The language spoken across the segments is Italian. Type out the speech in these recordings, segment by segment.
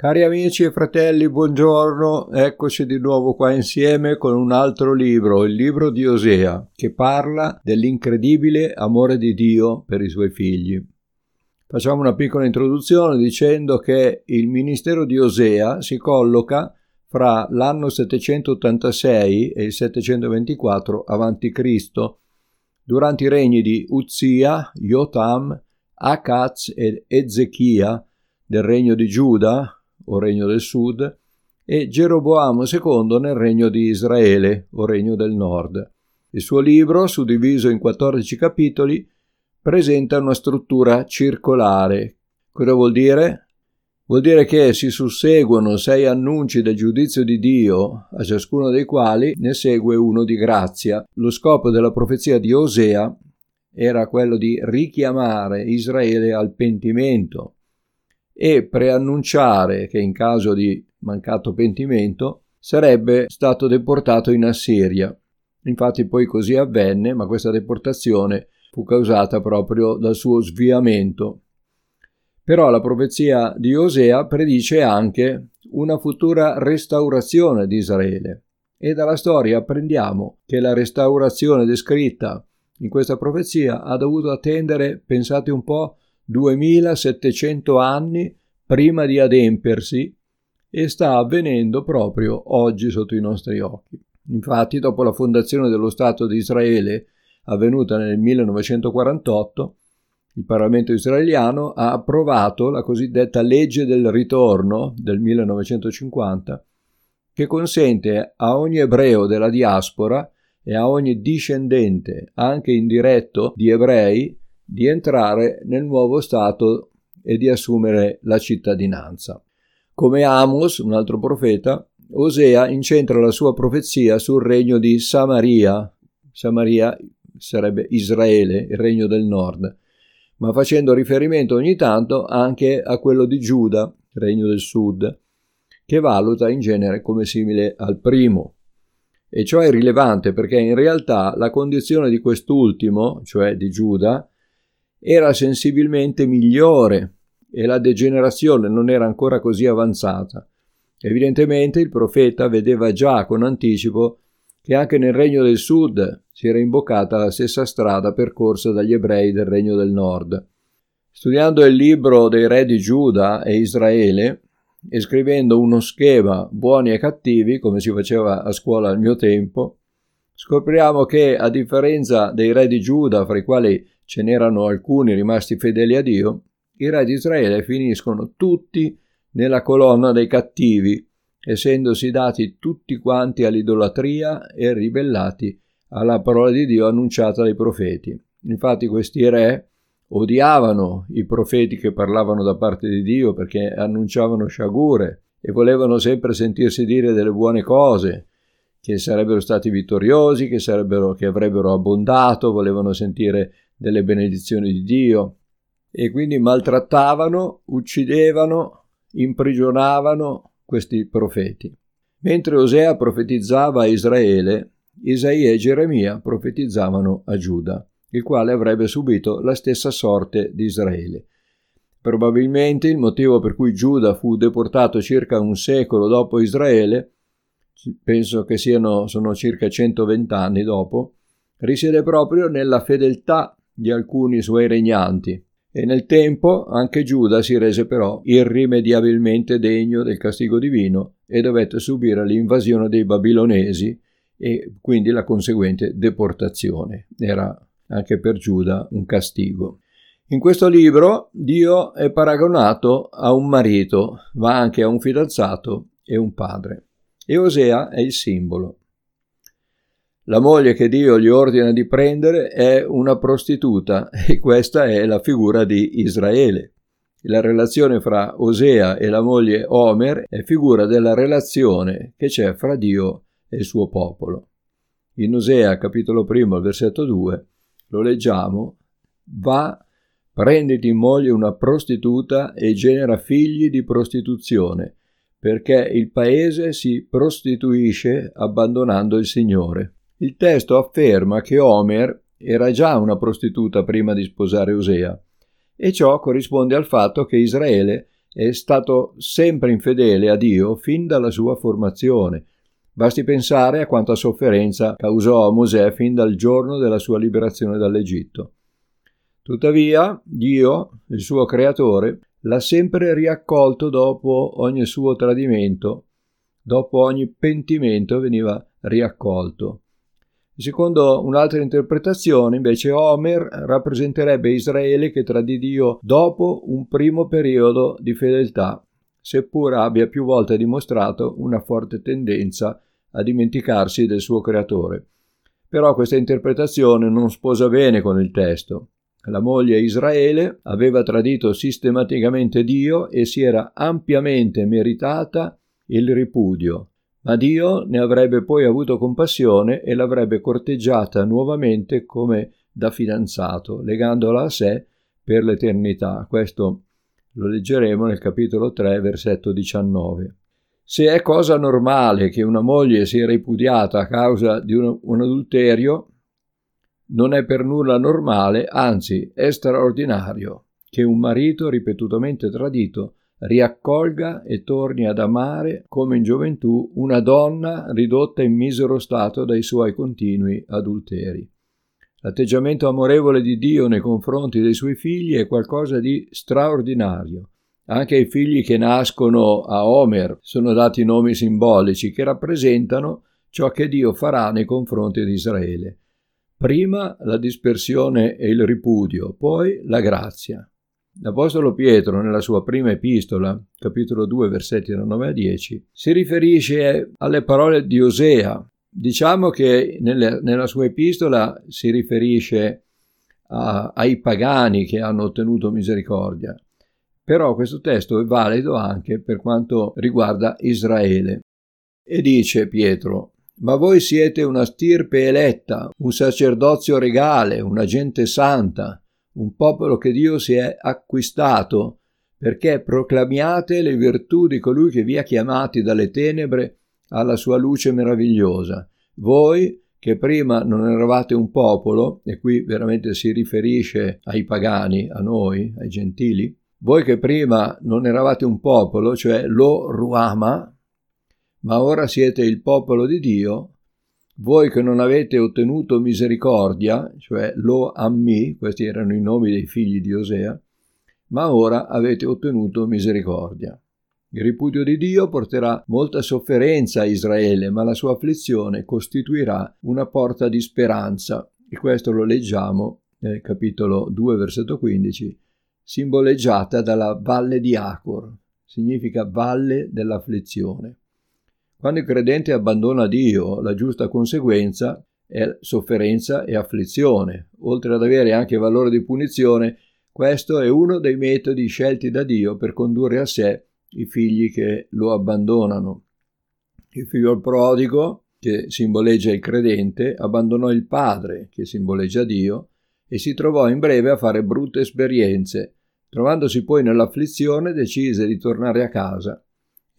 Cari amici e fratelli, buongiorno, eccoci di nuovo qua insieme con un altro libro, il libro di Osea, che parla dell'incredibile amore di Dio per i suoi figli. Facciamo una piccola introduzione dicendo che il ministero di Osea si colloca fra l'anno 786 e il 724 a.C., durante i regni di Uzia, Jotam, Akaz ed Ezechia del regno di Giuda, o regno del sud, e Geroboamo II nel regno di Israele, o regno del nord. Il suo libro, suddiviso in 14 capitoli, presenta una struttura circolare. Cosa vuol dire? Vuol dire che si susseguono sei annunci del giudizio di Dio, a ciascuno dei quali ne segue uno di grazia. Lo scopo della profezia di Osea era quello di richiamare Israele al pentimento, e preannunciare che in caso di mancato pentimento sarebbe stato deportato in Assiria. Infatti poi così avvenne, ma questa deportazione fu causata proprio dal suo sviamento. Però la profezia di Osea predice anche una futura restaurazione di Israele. E dalla storia apprendiamo che la restaurazione descritta in questa profezia ha dovuto attendere, pensate un po', 2700 anni prima di adempersi e sta avvenendo proprio oggi sotto i nostri occhi. Infatti, dopo la fondazione dello Stato di Israele, avvenuta nel 1948, il Parlamento israeliano ha approvato la cosiddetta legge del ritorno del 1950, che consente a ogni ebreo della diaspora e a ogni discendente, anche indiretto, di ebrei di entrare nel nuovo Stato e di assumere la cittadinanza. Come Amos, un altro profeta, Osea incentra la sua profezia sul regno di Samaria. Samaria sarebbe Israele, il regno del nord, ma facendo riferimento ogni tanto anche a quello di Giuda, il regno del sud, che valuta in genere come simile al primo. E ciò è rilevante perché in realtà la condizione di quest'ultimo, cioè di Giuda, era sensibilmente migliore e la degenerazione non era ancora così avanzata. Evidentemente il profeta vedeva già con anticipo che anche nel regno del sud si era imboccata la stessa strada percorsa dagli ebrei del regno del nord. Studiando il libro dei re di Giuda e Israele e scrivendo uno schema buoni e cattivi, come si faceva a scuola al mio tempo, scopriamo che, a differenza dei re di Giuda, fra i quali ce n'erano alcuni rimasti fedeli a Dio, i re di Israele finiscono tutti nella colonna dei cattivi, essendosi dati tutti quanti all'idolatria e ribellati alla parola di Dio annunciata dai profeti. Infatti questi re odiavano i profeti che parlavano da parte di Dio perché annunciavano sciagure e volevano sempre sentirsi dire delle buone cose, che sarebbero stati vittoriosi, che, sarebbero, che avrebbero abbondato, volevano sentire delle benedizioni di Dio e quindi maltrattavano, uccidevano, imprigionavano questi profeti. Mentre Osea profetizzava a Israele, Isaia e Geremia profetizzavano a Giuda, il quale avrebbe subito la stessa sorte di Israele. Probabilmente il motivo per cui Giuda fu deportato circa un secolo dopo Israele, penso che siano sono circa 120 anni dopo, risiede proprio nella fedeltà di alcuni suoi regnanti. E nel tempo anche Giuda si rese però irrimediabilmente degno del castigo divino e dovette subire l'invasione dei babilonesi e quindi la conseguente deportazione. Era anche per Giuda un castigo. In questo libro Dio è paragonato a un marito, ma anche a un fidanzato e un padre. E Osea è il simbolo. La moglie che Dio gli ordina di prendere è una prostituta e questa è la figura di Israele. La relazione fra Osea e la moglie Omer è figura della relazione che c'è fra Dio e il suo popolo. In Osea capitolo primo, versetto 2, lo leggiamo, va, prenditi in moglie una prostituta e genera figli di prostituzione, perché il paese si prostituisce abbandonando il Signore. Il testo afferma che Omer era già una prostituta prima di sposare Osea, e ciò corrisponde al fatto che Israele è stato sempre infedele a Dio fin dalla sua formazione. Basti pensare a quanta sofferenza causò a Mosè fin dal giorno della sua liberazione dall'Egitto. Tuttavia, Dio, il suo creatore, l'ha sempre riaccolto dopo ogni suo tradimento, dopo ogni pentimento veniva riaccolto. Secondo un'altra interpretazione, invece, Homer rappresenterebbe Israele che tradì Dio dopo un primo periodo di fedeltà, seppur abbia più volte dimostrato una forte tendenza a dimenticarsi del suo creatore. Però questa interpretazione non sposa bene con il testo. La moglie Israele aveva tradito sistematicamente Dio e si era ampiamente meritata il ripudio, ma Dio ne avrebbe poi avuto compassione e l'avrebbe corteggiata nuovamente come da fidanzato, legandola a sé per l'eternità. Questo lo leggeremo nel capitolo 3, versetto 19. Se è cosa normale che una moglie sia ripudiata a causa di un, un adulterio, non è per nulla normale, anzi è straordinario, che un marito ripetutamente tradito riaccolga e torni ad amare come in gioventù una donna ridotta in misero stato dai suoi continui adulteri. L'atteggiamento amorevole di Dio nei confronti dei suoi figli è qualcosa di straordinario. Anche ai figli che nascono a Homer sono dati nomi simbolici che rappresentano ciò che Dio farà nei confronti di Israele. Prima la dispersione e il ripudio, poi la grazia. L'Apostolo Pietro, nella sua prima epistola, capitolo 2, versetti da 9 a 10, si riferisce alle parole di Osea. Diciamo che nelle, nella sua epistola si riferisce a, ai pagani che hanno ottenuto misericordia, però questo testo è valido anche per quanto riguarda Israele. E dice Pietro, ma voi siete una stirpe eletta, un sacerdozio regale, una gente santa, un popolo che Dio si è acquistato, perché proclamiate le virtù di colui che vi ha chiamati dalle tenebre alla sua luce meravigliosa. Voi che prima non eravate un popolo, e qui veramente si riferisce ai pagani, a noi, ai gentili, voi che prima non eravate un popolo, cioè lo Ruama, ma ora siete il popolo di Dio, voi che non avete ottenuto misericordia, cioè lo ammi, questi erano i nomi dei figli di Osea, ma ora avete ottenuto misericordia. Il ripudio di Dio porterà molta sofferenza a Israele, ma la sua afflizione costituirà una porta di speranza. E questo lo leggiamo nel capitolo 2, versetto 15, simboleggiata dalla valle di Acor, significa valle dell'afflizione. Quando il credente abbandona Dio, la giusta conseguenza è sofferenza e afflizione, oltre ad avere anche valore di punizione, questo è uno dei metodi scelti da Dio per condurre a sé i figli che lo abbandonano. Il figlio prodigo, che simboleggia il credente, abbandonò il padre, che simboleggia Dio, e si trovò in breve a fare brutte esperienze. Trovandosi poi nell'afflizione, decise di tornare a casa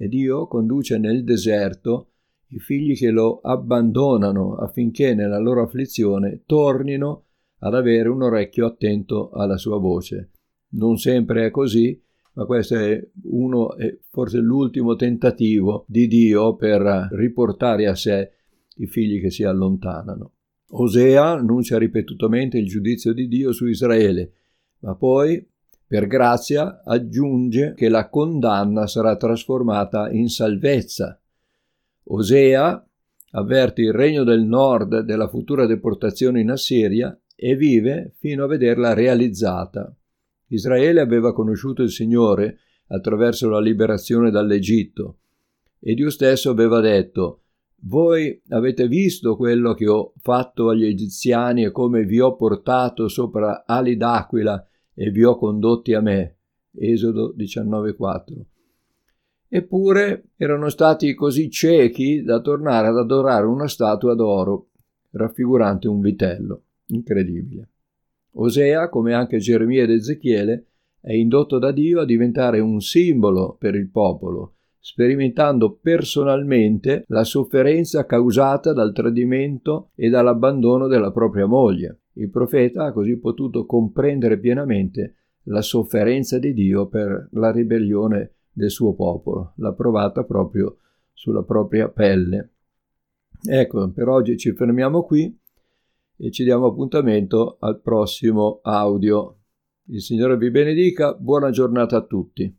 e Dio conduce nel deserto i figli che lo abbandonano affinché nella loro afflizione tornino ad avere un orecchio attento alla sua voce. Non sempre è così, ma questo è uno, è forse l'ultimo tentativo di Dio per riportare a sé i figli che si allontanano. Osea annuncia ripetutamente il giudizio di Dio su Israele, ma poi per grazia aggiunge che la condanna sarà trasformata in salvezza. Osea avverte il regno del nord della futura deportazione in Assiria e vive fino a vederla realizzata. Israele aveva conosciuto il Signore attraverso la liberazione dall'Egitto e Dio stesso aveva detto voi avete visto quello che ho fatto agli egiziani e come vi ho portato sopra ali d'aquila e vi ho condotti a me. Esodo 19:4. Eppure erano stati così ciechi da tornare ad adorare una statua d'oro raffigurante un vitello. Incredibile. Osea, come anche Geremia ed Ezechiele, è indotto da Dio a diventare un simbolo per il popolo, sperimentando personalmente la sofferenza causata dal tradimento e dall'abbandono della propria moglie. Il profeta ha così potuto comprendere pienamente la sofferenza di Dio per la ribellione del suo popolo, l'ha provata proprio sulla propria pelle. Ecco, per oggi ci fermiamo qui e ci diamo appuntamento al prossimo audio. Il Signore vi benedica, buona giornata a tutti.